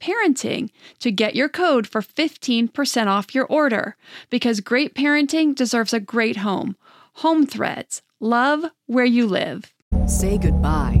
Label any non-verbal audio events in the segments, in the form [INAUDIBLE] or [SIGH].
parenting to get your code for 15% off your order because great parenting deserves a great home. Home Threads. Love where you live. Say goodbye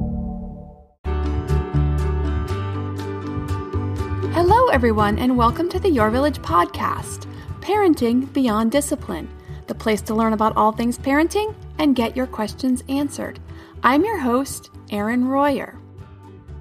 Hello, everyone, and welcome to the Your Village podcast Parenting Beyond Discipline, the place to learn about all things parenting and get your questions answered. I'm your host, Erin Royer.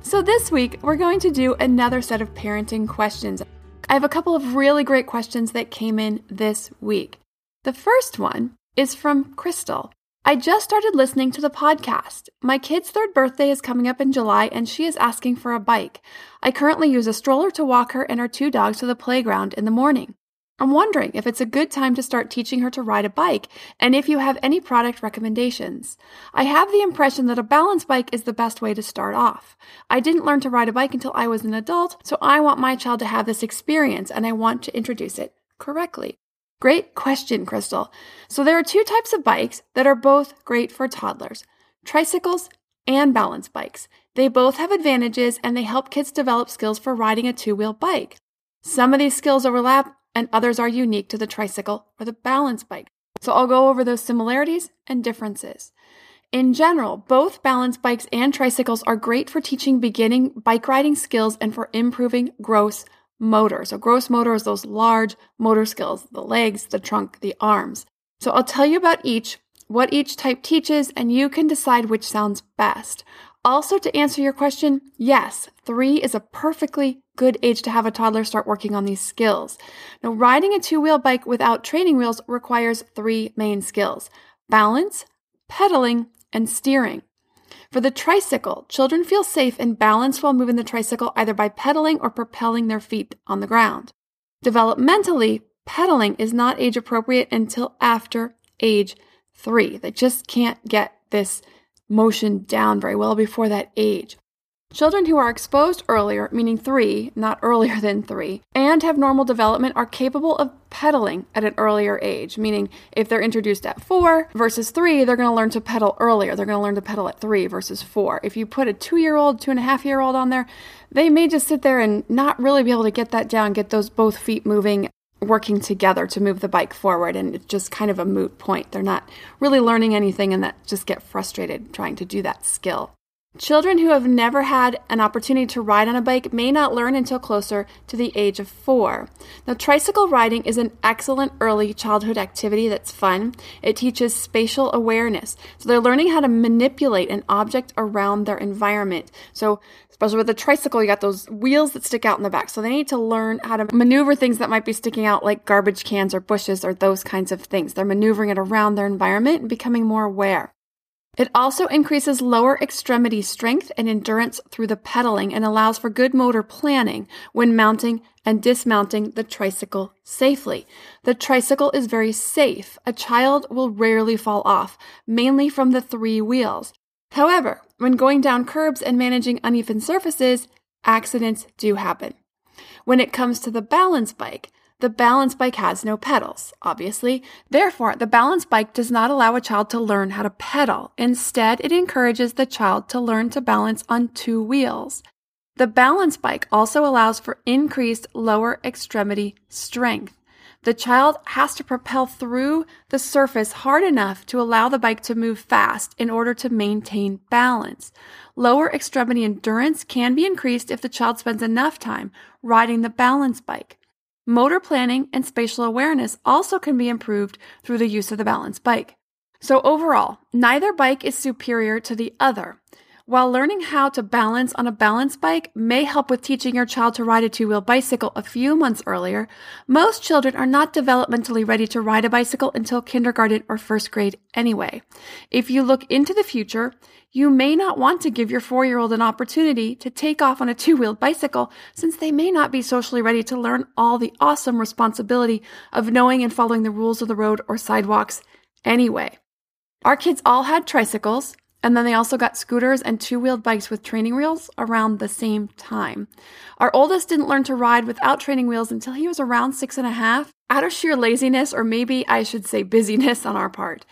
So, this week, we're going to do another set of parenting questions. I have a couple of really great questions that came in this week. The first one is from Crystal. I just started listening to the podcast. My kid's third birthday is coming up in July and she is asking for a bike. I currently use a stroller to walk her and our two dogs to the playground in the morning. I'm wondering if it's a good time to start teaching her to ride a bike and if you have any product recommendations. I have the impression that a balance bike is the best way to start off. I didn't learn to ride a bike until I was an adult, so I want my child to have this experience and I want to introduce it correctly. Great question, Crystal. So there are two types of bikes that are both great for toddlers tricycles and balance bikes. They both have advantages and they help kids develop skills for riding a two wheel bike. Some of these skills overlap and others are unique to the tricycle or the balance bike. So I'll go over those similarities and differences. In general, both balance bikes and tricycles are great for teaching beginning bike riding skills and for improving gross motor. So gross motor is those large motor skills, the legs, the trunk, the arms. So I'll tell you about each, what each type teaches, and you can decide which sounds best. Also, to answer your question, yes, three is a perfectly good age to have a toddler start working on these skills. Now, riding a two wheel bike without training wheels requires three main skills balance, pedaling, and steering. For the tricycle, children feel safe and balanced while moving the tricycle either by pedaling or propelling their feet on the ground. Developmentally, pedaling is not age appropriate until after age three. They just can't get this motion down very well before that age. Children who are exposed earlier, meaning three, not earlier than three, and have normal development are capable of pedaling at an earlier age, meaning if they're introduced at four versus three, they're going to learn to pedal earlier. They're going to learn to pedal at three versus four. If you put a two year old, two and a half year old on there, they may just sit there and not really be able to get that down, get those both feet moving working together to move the bike forward and it's just kind of a moot point. They're not really learning anything and that just get frustrated trying to do that skill. Children who have never had an opportunity to ride on a bike may not learn until closer to the age of four. Now, tricycle riding is an excellent early childhood activity that's fun. It teaches spatial awareness. So they're learning how to manipulate an object around their environment. So, especially with a tricycle, you got those wheels that stick out in the back. So they need to learn how to maneuver things that might be sticking out, like garbage cans or bushes or those kinds of things. They're maneuvering it around their environment and becoming more aware. It also increases lower extremity strength and endurance through the pedaling and allows for good motor planning when mounting and dismounting the tricycle safely. The tricycle is very safe. A child will rarely fall off, mainly from the three wheels. However, when going down curbs and managing uneven surfaces, accidents do happen. When it comes to the balance bike, the balance bike has no pedals, obviously. Therefore, the balance bike does not allow a child to learn how to pedal. Instead, it encourages the child to learn to balance on two wheels. The balance bike also allows for increased lower extremity strength. The child has to propel through the surface hard enough to allow the bike to move fast in order to maintain balance. Lower extremity endurance can be increased if the child spends enough time riding the balance bike. Motor planning and spatial awareness also can be improved through the use of the balance bike. So overall, neither bike is superior to the other. While learning how to balance on a balance bike may help with teaching your child to ride a two wheel bicycle a few months earlier, most children are not developmentally ready to ride a bicycle until kindergarten or first grade anyway. If you look into the future, you may not want to give your four year old an opportunity to take off on a two wheeled bicycle since they may not be socially ready to learn all the awesome responsibility of knowing and following the rules of the road or sidewalks anyway. Our kids all had tricycles, and then they also got scooters and two wheeled bikes with training wheels around the same time. Our oldest didn't learn to ride without training wheels until he was around six and a half, out of sheer laziness, or maybe I should say busyness on our part.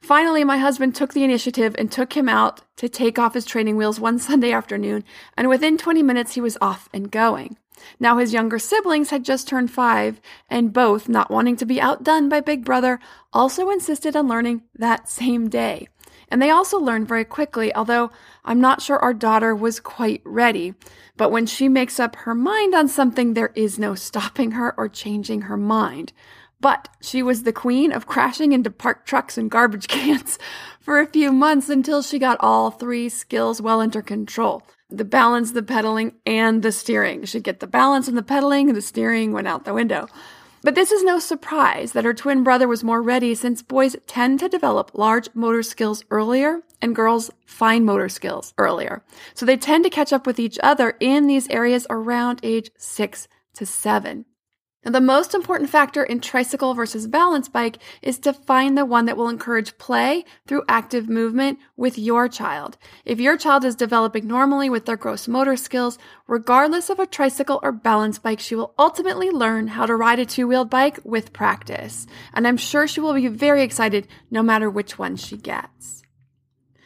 Finally, my husband took the initiative and took him out to take off his training wheels one [LAUGHS] Sunday afternoon, and within 20 minutes he was off and going. Now his younger siblings had just turned five, and both, not wanting to be outdone by Big Brother, also insisted on learning that same day. And they also learned very quickly, although I'm not sure our daughter was quite ready. But when she makes up her mind on something, there is no stopping her or changing her mind. But she was the queen of crashing into parked trucks and garbage [LAUGHS] cans for a few months until she got all three skills well under control. The balance, the pedaling, and the steering. She'd get the balance and the pedaling, and the steering went out the window. But this is no surprise that her twin brother was more ready since boys tend to develop large motor skills earlier and girls fine motor skills earlier. So they tend to catch up with each other in these areas around age six to seven. Now, the most important factor in tricycle versus balance bike is to find the one that will encourage play through active movement with your child. If your child is developing normally with their gross motor skills, regardless of a tricycle or balance bike, she will ultimately learn how to ride a two wheeled bike with practice. And I'm sure she will be very excited no matter which one she gets.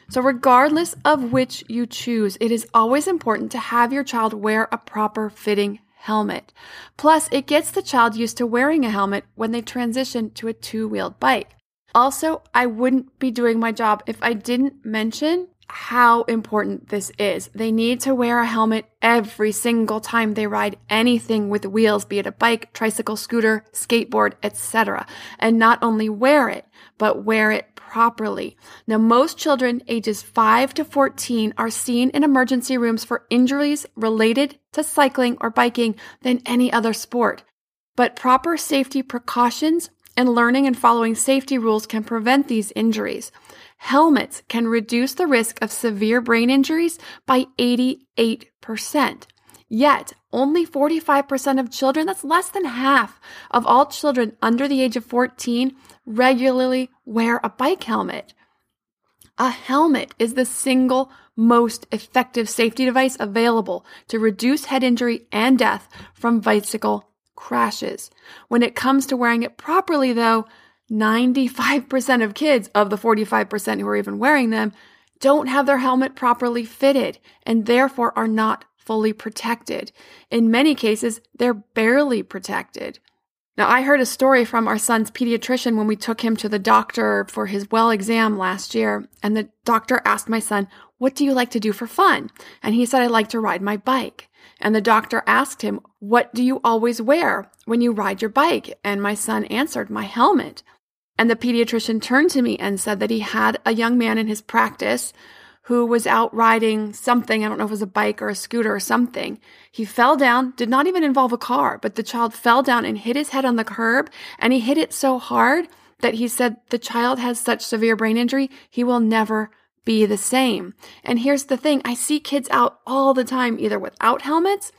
So, regardless of which you choose, it is always important to have your child wear a proper fitting helmet. Plus, it gets the child used to wearing a helmet when they transition to a two wheeled bike. Also, I wouldn't be doing my job if I didn't mention how important this is. They need to wear a helmet every single time they ride anything with wheels, be it a bike, tricycle, scooter, skateboard, etc. And not only wear it, but wear it properly. Now, most children ages 5 to 14 are seen in emergency rooms for injuries related to cycling or biking than any other sport. But proper safety precautions and learning and following safety rules can prevent these injuries. Helmets can reduce the risk of severe brain injuries by 88%. Yet, only 45% of children, that's less than half of all children under the age of 14, regularly wear a bike helmet. A helmet is the single most effective safety device available to reduce head injury and death from bicycle crashes. When it comes to wearing it properly, though, 95% of kids of the 45% who are even wearing them don't have their helmet properly fitted and therefore are not fully protected. In many cases, they're barely protected. Now, I heard a story from our son's pediatrician when we took him to the doctor for his well exam last year. And the doctor asked my son, What do you like to do for fun? And he said, I like to ride my bike. And the doctor asked him, What do you always wear when you ride your bike? And my son answered, My helmet. And the pediatrician turned to me and said that he had a young man in his practice who was out riding something. I don't know if it was a bike or a scooter or something. He fell down, did not even involve a car, but the child fell down and hit his head on the curb. And he hit it so hard that he said the child has such severe brain injury, he will never be the same. And here's the thing I see kids out all the time, either without helmets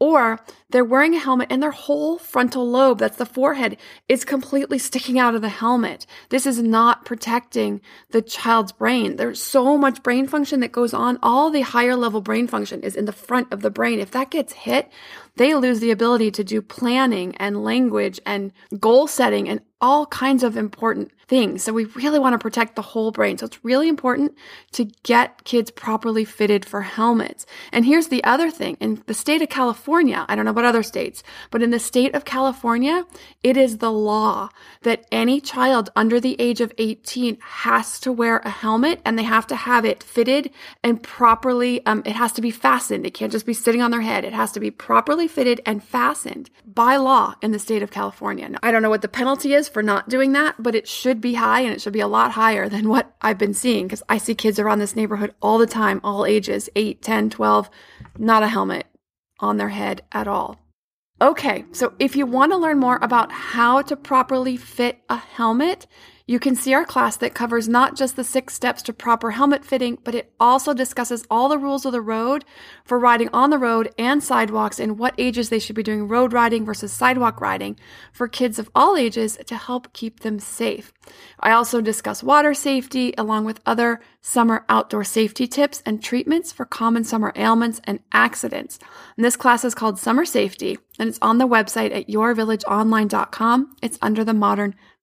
Or they're wearing a helmet and their whole frontal lobe, that's the forehead, is completely sticking out of the helmet. This is not protecting the child's brain. There's so much brain function that goes on. All the higher level brain function is in the front of the brain. If that gets hit, they lose the ability to do planning and language and goal setting and all kinds of important things. So we really want to protect the whole brain. So it's really important to get kids properly fitted for helmets. And here's the other thing. In the state of California, I don't know about other states, but in the state of California, it is the law that any child under the age of 18 has to wear a helmet and they have to have it fitted and properly, um, it has to be fastened. It can't just be sitting on their head. It has to be properly fitted and fastened by law in the state of California. Now, I don't know what the penalty is for not doing that, but it should be high and it should be a lot higher than what I've been seeing because I see kids around this neighborhood all the time, all ages 8, 10, 12, not a helmet on their head at all. Okay, so if you want to learn more about how to properly fit a helmet, you can see our class that covers not just the six steps to proper helmet fitting, but it also discusses all the rules of the road for riding on the road and sidewalks and what ages they should be doing road riding versus sidewalk riding for kids of all ages to help keep them safe. I also discuss water safety along with other summer outdoor safety tips and treatments for common summer ailments and accidents. And this class is called Summer Safety and it's on the website at yourvillageonline.com. It's under the modern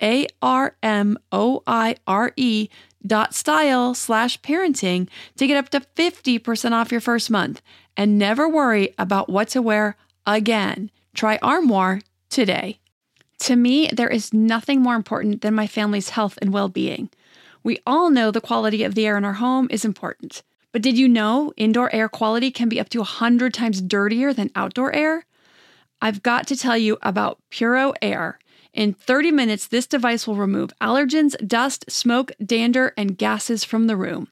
a R M O I R E dot style slash parenting to get up to 50% off your first month and never worry about what to wear again. Try Armoire today. To me, there is nothing more important than my family's health and well being. We all know the quality of the air in our home is important. But did you know indoor air quality can be up to 100 times dirtier than outdoor air? I've got to tell you about Puro Air. In 30 minutes, this device will remove allergens, dust, smoke, dander, and gases from the room.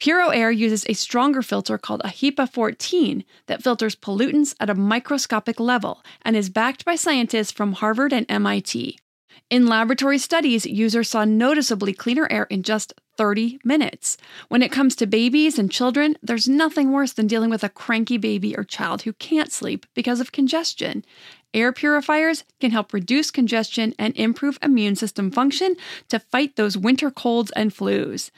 Puro Air uses a stronger filter called a HEPA 14 that filters pollutants at a microscopic level and is backed by scientists from Harvard and MIT. In laboratory studies, users saw noticeably cleaner air in just 30 minutes. When it comes to babies and children, there's nothing worse than dealing with a cranky baby or child who can't sleep because of congestion. Air purifiers can help reduce congestion and improve immune system function to fight those winter colds and flus.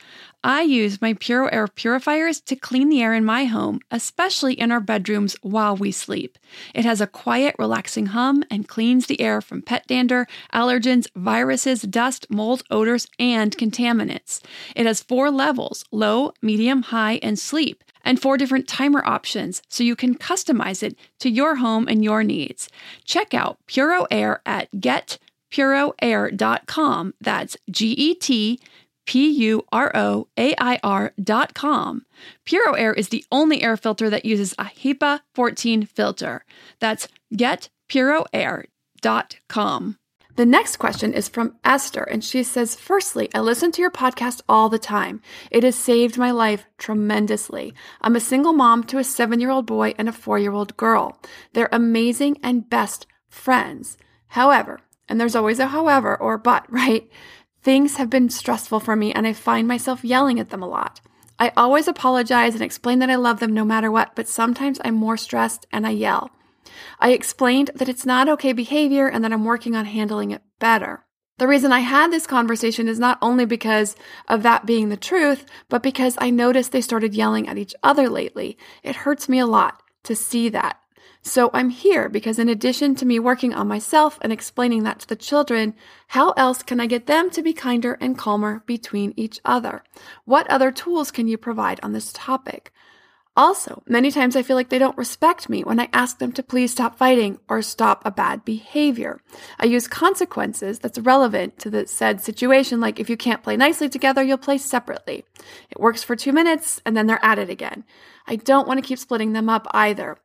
I use my Puro Air purifiers to clean the air in my home, especially in our bedrooms while we sleep. It has a quiet, relaxing hum and cleans the air from pet dander, allergens, viruses, dust, mold, odors, and contaminants. It has four levels low, medium, high, and sleep and four different timer options so you can customize it to your home and your needs. Check out Puro Air at getpuroair.com. That's G E T P U R O A I R.com. Puro Air is the only air filter that uses a HEPA 14 filter. That's getpuroair.com. The next question is from Esther, and she says, Firstly, I listen to your podcast all the time. It has saved my life tremendously. I'm a single mom to a seven year old boy and a four year old girl. They're amazing and best friends. However, And there's always a however or but, [LAUGHS] right? Things have been stressful for me and I find myself yelling at them a lot. I always apologize and explain that I love them no matter what, but sometimes I'm more stressed and I yell. I explained that it's not okay behavior and that I'm working on handling it better. The reason I had this conversation is not only because of that being the truth, but because I noticed they started yelling at each other lately. It hurts me a lot to see that. So I'm here because in addition to me working on myself and explaining that to the children, how else can I get them to be kinder and calmer between each other? What other tools can you provide on this topic? Also, many times I feel like they don't respect me when I ask them to please stop fighting or stop a bad behavior. I use consequences that's relevant to the said situation, like if you can't play nicely together, you'll play separately. It works for two minutes and then they're at it again. I don't want to keep splitting them up either.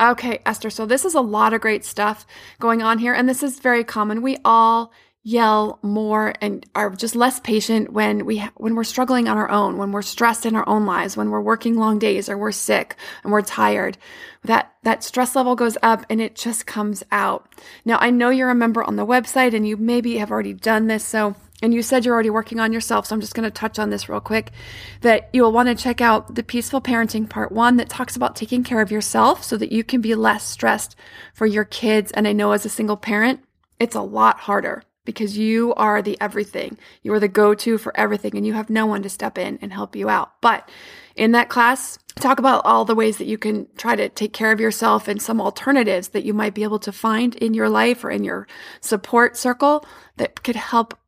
Okay, Esther, so this is a lot of great stuff going on here, and this is very common. We all yell more and are just less patient when we ha- when we're struggling on our own, when we're stressed in our own lives, when we're working long days or we're sick and we're tired. That that stress level goes up and it just comes out. Now, I know you're a member on the website and you maybe have already done this, so and you said you're already working on yourself, so I'm just going to touch on this real quick that you'll want to check out the Peaceful Parenting Part 1 that talks about taking care of yourself so that you can be less stressed for your kids. And I know as a single parent, it's a lot harder because you are the everything. You are the go to for everything, and you have no one to step in and help you out. But in that class, talk about all the ways that you can try to take care of yourself and some alternatives that you might be able to find in your life or in your support circle that could help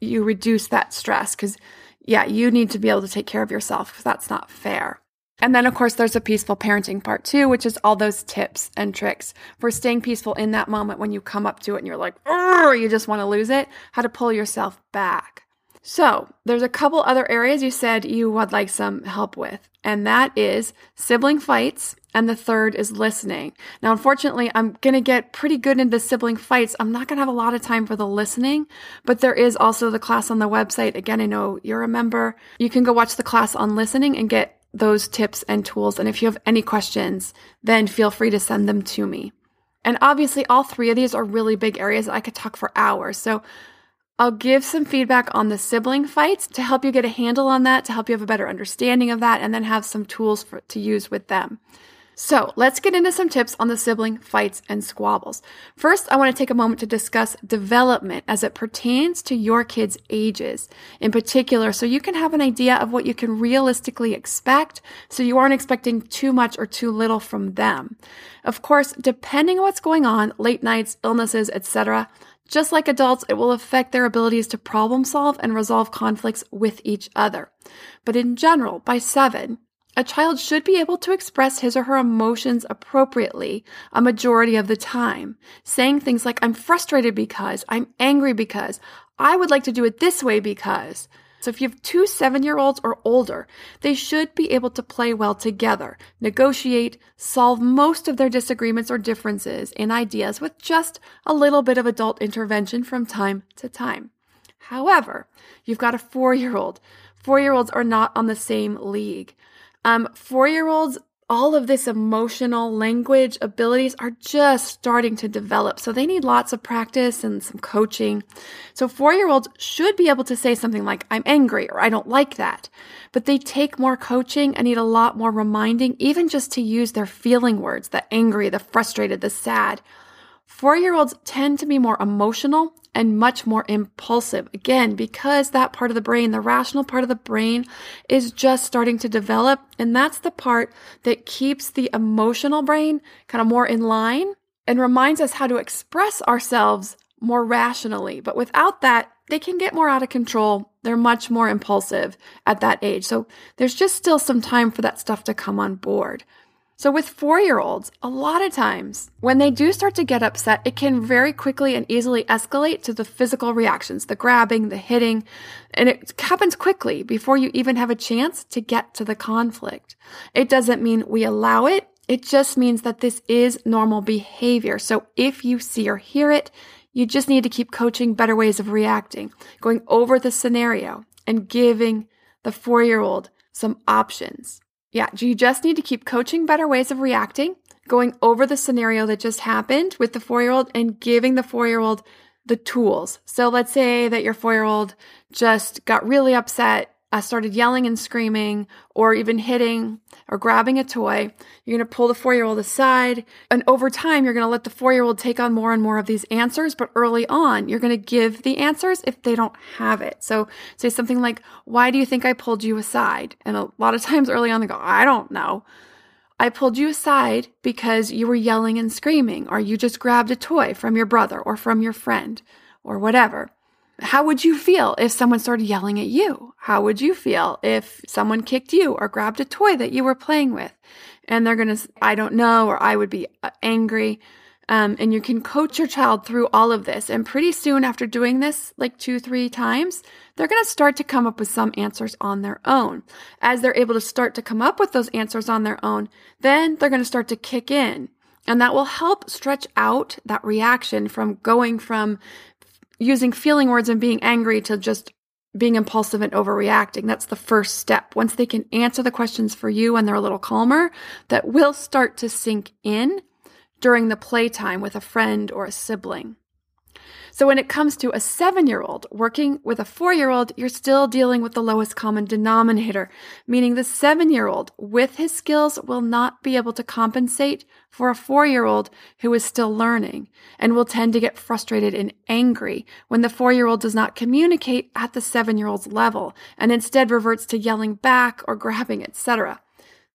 you reduce that stress because yeah, you need to be able to take care of yourself because that's not fair. And then, of course, there's a peaceful parenting part too, which is all those tips and tricks for staying peaceful in that moment when you come up to it and you're like, you just want to lose it, how to pull yourself back. So, there's a couple other areas you said you would like some help with, and that is sibling fights, and the third is listening. Now, unfortunately, I'm going to get pretty good into sibling fights. I'm not going to have a lot of time for the listening, but there is also the class on the website. Again, I know you're a member. You can go watch the class on listening and get those tips and tools. And if you have any questions, then feel free to send them to me. And obviously, all three of these are really big areas. I could talk for hours. So I'll give some feedback on the sibling fights to help you get a handle on that, to help you have a better understanding of that, and then have some tools for, to use with them. So let's get into some tips on the sibling fights and squabbles. First, I want to take a moment to discuss development as it pertains to your kids' ages in particular, so you can have an idea of what you can realistically expect, so you aren't expecting too much or too little from them. Of course, depending on what's going on, late nights, illnesses, etc., just like adults, it will affect their abilities to problem solve and resolve conflicts with each other. But in general, by seven, a child should be able to express his or her emotions appropriately a majority of the time, saying things like, I'm frustrated because, I'm angry because, I would like to do it this way because. So if you have two seven year olds or older, they should be able to play well together, negotiate, solve most of their disagreements or differences in ideas with just a little bit of adult intervention from time to time. However, you've got a four year old. Four year olds are not on the same league. Um, four year olds all of this emotional language abilities are just starting to develop. So they need lots of practice and some coaching. So four year olds should be able to say something like, I'm angry or I don't like that. But they take more coaching and need a lot more reminding, even just to use their feeling words, the angry, the frustrated, the sad. Four year olds tend to be more emotional and much more impulsive. Again, because that part of the brain, the rational part of the brain, is just starting to develop. And that's the part that keeps the emotional brain kind of more in line and reminds us how to express ourselves more rationally. But without that, they can get more out of control. They're much more impulsive at that age. So there's just still some time for that stuff to come on board. So, with four year olds, a lot of times when they do start to get upset, it can very quickly and easily escalate to the physical reactions, the grabbing, the hitting, and it happens quickly before you even have a chance to get to the conflict. It doesn't mean we allow it, it just means that this is normal behavior. So, if you see or hear it, you just need to keep coaching better ways of reacting, going over the scenario and giving the four year old some options. Yeah, you just need to keep coaching better ways of reacting, going over the scenario that just happened with the four year old and giving the four year old the tools. So let's say that your four year old just got really upset uh, started yelling and screaming or even hitting or grabbing a toy, you're going to pull the four year old aside. And over time, you're going to let the four year old take on more and more of these answers. But early on, you're going to give the answers if they don't have it. So say something like, Why do you think I pulled you aside? And a lot of times early on, they go, I don't know. I pulled you aside because you were yelling and screaming, or you just grabbed a toy from your brother or from your friend or whatever. How would you feel if someone started yelling at you? How would you feel if someone kicked you or grabbed a toy that you were playing with? And they're going to, I don't know, or I would be uh, angry. Um, and you can coach your child through all of this. And pretty soon after doing this, like two, three times, they're going to start to come up with some answers on their own. As they're able to start to come up with those answers on their own, then they're going to start to kick in. And that will help stretch out that reaction from going from using feeling words and being angry to just being impulsive and overreacting. That's the first step. Once they can answer the questions for you and they're a little calmer, that will start to sink in during the playtime with a friend or a sibling. So when it comes to a seven year old working with a four year old, you're still dealing with the lowest common denominator, meaning the seven year old with his skills will not be able to compensate for a four year old who is still learning and will tend to get frustrated and angry when the four year old does not communicate at the seven year old's level and instead reverts to yelling back or grabbing, etc.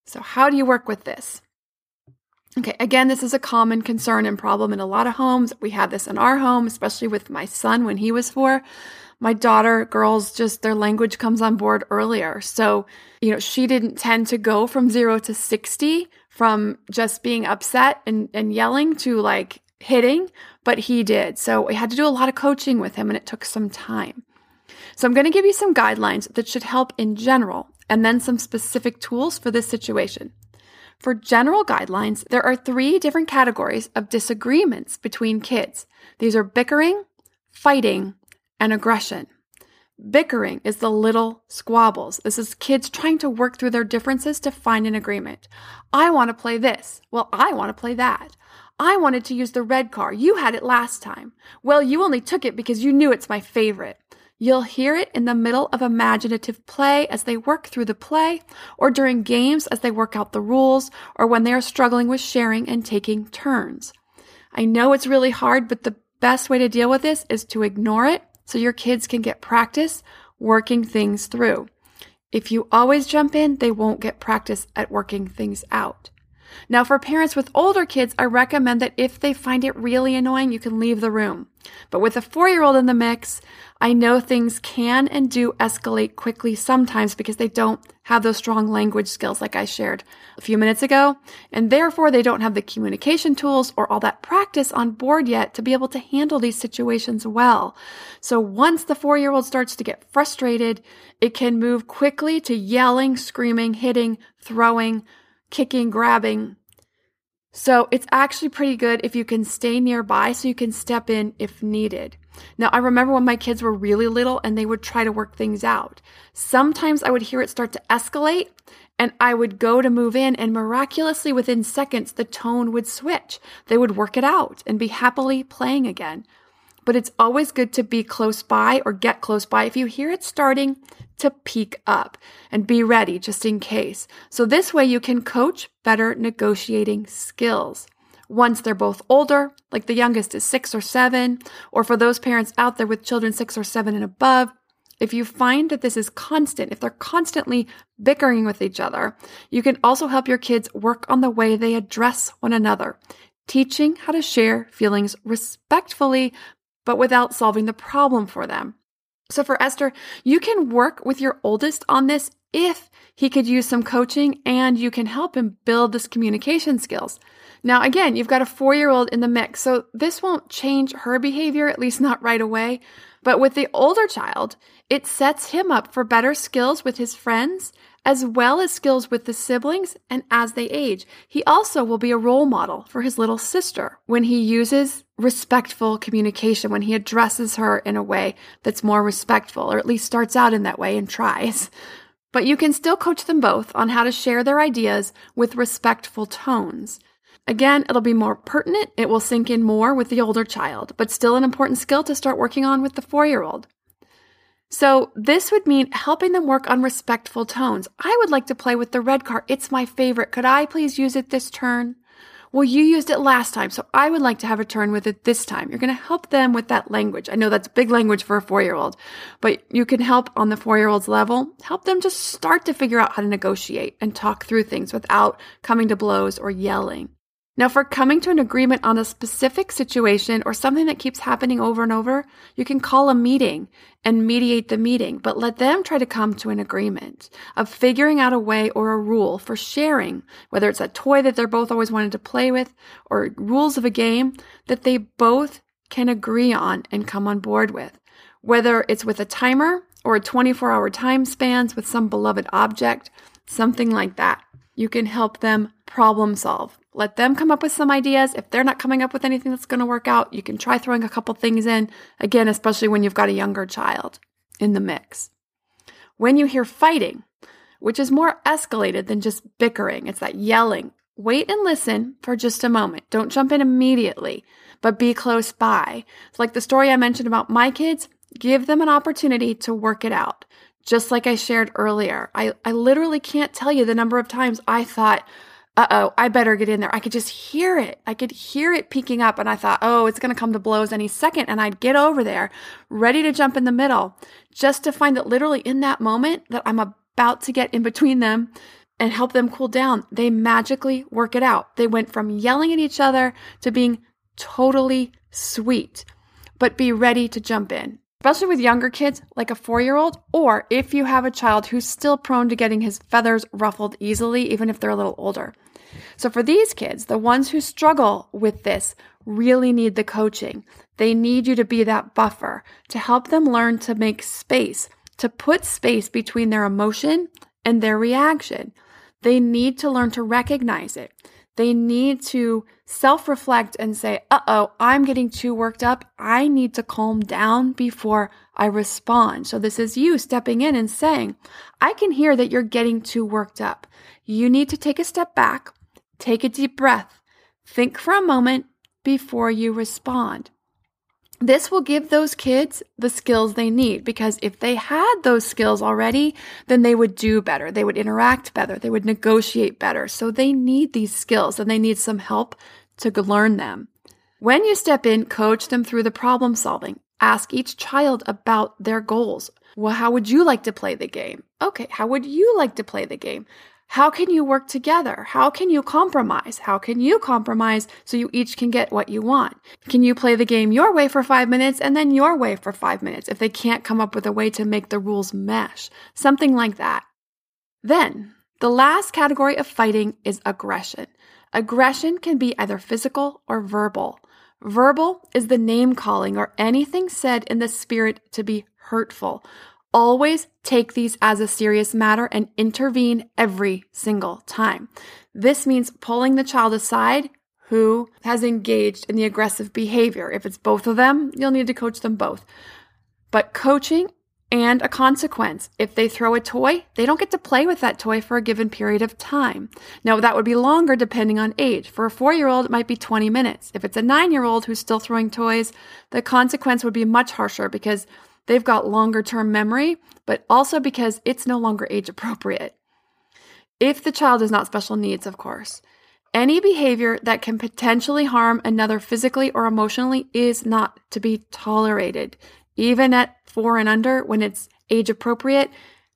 So how do you work with this? Okay, again, this is a common concern and problem in a lot of homes. We had this in our home, especially with my son when he was four. My daughter, girls, just their language comes on board earlier. So, you know, she didn't tend to go from zero to 60 from just being upset and, and yelling to like hitting, but he did. So we had to do a lot of coaching with him and it took some time. So I'm going to give you some guidelines that should help in general and then some specific tools for this situation. For general guidelines, there are three different categories of disagreements between kids. These are bickering, fighting, and aggression. Bickering is the little squabbles. This is kids trying to work through their differences to find an agreement. I want to play this. Well, I want to play that. I wanted to use the red car. You had it last time. Well, you only took it because you knew it's my favorite. You'll hear it in the middle of imaginative play as they work through the play, or during games as they work out the rules, or when they are struggling with sharing and taking turns. I know it's really hard, but the best way to deal with this is to ignore it so your kids can get practice working things through. If you always jump in, they won't get practice at working things out. Now, for parents with older kids, I recommend that if they find it really annoying, you can leave the room. But with a four year old in the mix, I know things can and do escalate quickly sometimes because they don't have those strong language skills like I shared a few minutes ago. And therefore, they don't have the communication tools or all that practice on board yet to be able to handle these situations well. So once the four year old starts to get frustrated, it can move quickly to yelling, screaming, hitting, throwing, kicking, grabbing. So it's actually pretty good if you can stay nearby so you can step in if needed. Now, I remember when my kids were really little and they would try to work things out. Sometimes I would hear it start to escalate and I would go to move in and miraculously within seconds the tone would switch. They would work it out and be happily playing again. But it's always good to be close by or get close by if you hear it starting to peak up and be ready just in case. So this way you can coach better negotiating skills. Once they're both older, like the youngest is six or seven, or for those parents out there with children six or seven and above, if you find that this is constant, if they're constantly bickering with each other, you can also help your kids work on the way they address one another, teaching how to share feelings respectfully, but without solving the problem for them. So for Esther, you can work with your oldest on this if he could use some coaching and you can help him build this communication skills. Now, again, you've got a four year old in the mix, so this won't change her behavior, at least not right away. But with the older child, it sets him up for better skills with his friends as well as skills with the siblings and as they age. He also will be a role model for his little sister when he uses respectful communication, when he addresses her in a way that's more respectful, or at least starts out in that way and tries. But you can still coach them both on how to share their ideas with respectful tones. Again, it'll be more pertinent, it will sink in more with the older child, but still an important skill to start working on with the four year old. So, this would mean helping them work on respectful tones. I would like to play with the red car. It's my favorite. Could I please use it this turn? Well, you used it last time, so I would like to have a turn with it this time. You're going to help them with that language. I know that's big language for a four year old, but you can help on the four year old's level, help them just start to figure out how to negotiate and talk through things without coming to blows or yelling. Now, for coming to an agreement on a specific situation or something that keeps happening over and over, you can call a meeting and mediate the meeting, but let them try to come to an agreement of figuring out a way or a rule for sharing, whether it's a toy that they're both always wanted to play with or rules of a game that they both can agree on and come on board with. Whether it's with a timer or a 24 hour time spans with some beloved object, something like that. You can help them problem solve let them come up with some ideas. If they're not coming up with anything that's going to work out, you can try throwing a couple things in. Again, especially when you've got a younger child in the mix. When you hear fighting, which is more escalated than just bickering, it's that yelling. Wait and listen for just a moment. Don't jump in immediately, but be close by. It's like the story I mentioned about my kids, give them an opportunity to work it out. Just like I shared earlier, I, I literally can't tell you the number of times I thought, uh oh, I better get in there. I could just hear it. I could hear it peaking up. And I thought, oh, it's going to come to blows any second. And I'd get over there, ready to jump in the middle, just to find that literally in that moment that I'm about to get in between them and help them cool down, they magically work it out. They went from yelling at each other to being totally sweet, but be ready to jump in. Especially with younger kids, like a four year old, or if you have a child who's still prone to getting his feathers ruffled easily, even if they're a little older. So for these kids, the ones who struggle with this really need the coaching. They need you to be that buffer to help them learn to make space, to put space between their emotion and their reaction. They need to learn to recognize it. They need to self reflect and say, uh oh, I'm getting too worked up. I need to calm down before I respond. So this is you stepping in and saying, I can hear that you're getting too worked up. You need to take a step back, take a deep breath, think for a moment before you respond. This will give those kids the skills they need because if they had those skills already, then they would do better. They would interact better. They would negotiate better. So they need these skills and they need some help to learn them. When you step in, coach them through the problem solving. Ask each child about their goals. Well, how would you like to play the game? Okay, how would you like to play the game? How can you work together? How can you compromise? How can you compromise so you each can get what you want? Can you play the game your way for five minutes and then your way for five minutes if they can't come up with a way to make the rules mesh? Something like that. Then, the last category of fighting is aggression. Aggression can be either physical or verbal. Verbal is the name calling or anything said in the spirit to be hurtful. Always take these as a serious matter and intervene every single time. This means pulling the child aside who has engaged in the aggressive behavior. If it's both of them, you'll need to coach them both. But coaching and a consequence. If they throw a toy, they don't get to play with that toy for a given period of time. Now, that would be longer depending on age. For a four year old, it might be 20 minutes. If it's a nine year old who's still throwing toys, the consequence would be much harsher because They've got longer term memory, but also because it's no longer age appropriate. If the child is not special needs, of course. Any behavior that can potentially harm another physically or emotionally is not to be tolerated. Even at four and under, when it's age appropriate,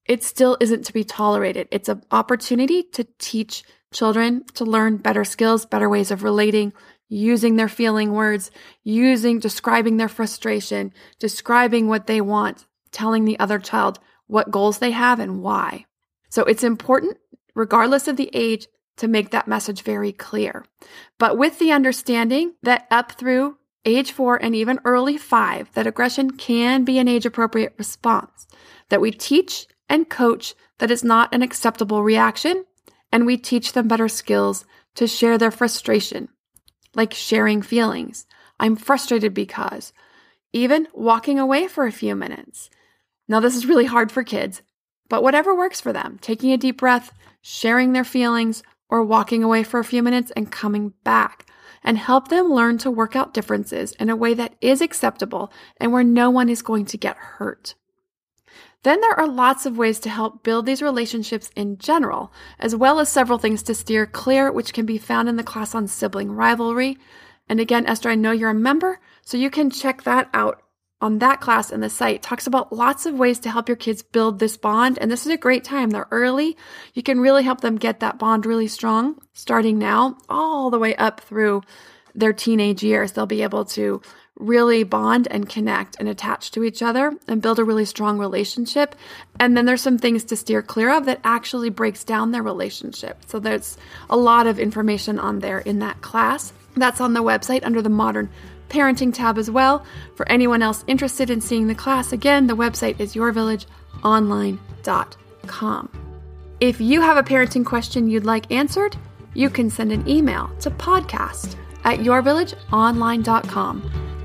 it still isn't to be tolerated. It's an opportunity to teach children to learn better skills, better ways of relating, using their feeling words, using, describing their frustration, describing what they want, telling the other child what goals they have and why. So it's important, regardless of the age, to make that message very clear. But with the understanding that up through age four and even early five, that aggression can be an age appropriate response, that we teach and coach that it's not an acceptable reaction, and we teach them better skills to share their frustration, like sharing feelings. I'm frustrated because, even walking away for a few minutes. Now, this is really hard for kids, but whatever works for them, taking a deep breath, sharing their feelings, or walking away for a few minutes and coming back and help them learn to work out differences in a way that is acceptable and where no one is going to get hurt. Then there are lots of ways to help build these relationships in general, as well as several things to steer clear, which can be found in the class on sibling rivalry. And again, Esther, I know you're a member, so you can check that out on that class in the site. It talks about lots of ways to help your kids build this bond. And this is a great time. They're early. You can really help them get that bond really strong starting now all the way up through their teenage years. They'll be able to really bond and connect and attach to each other and build a really strong relationship. And then there's some things to steer clear of that actually breaks down their relationship. So there's a lot of information on there in that class. That's on the website under the Modern Parenting tab as well. For anyone else interested in seeing the class, again, the website is yourvillageonline.com. If you have a parenting question you'd like answered, you can send an email to podcast at yourvillageonline.com.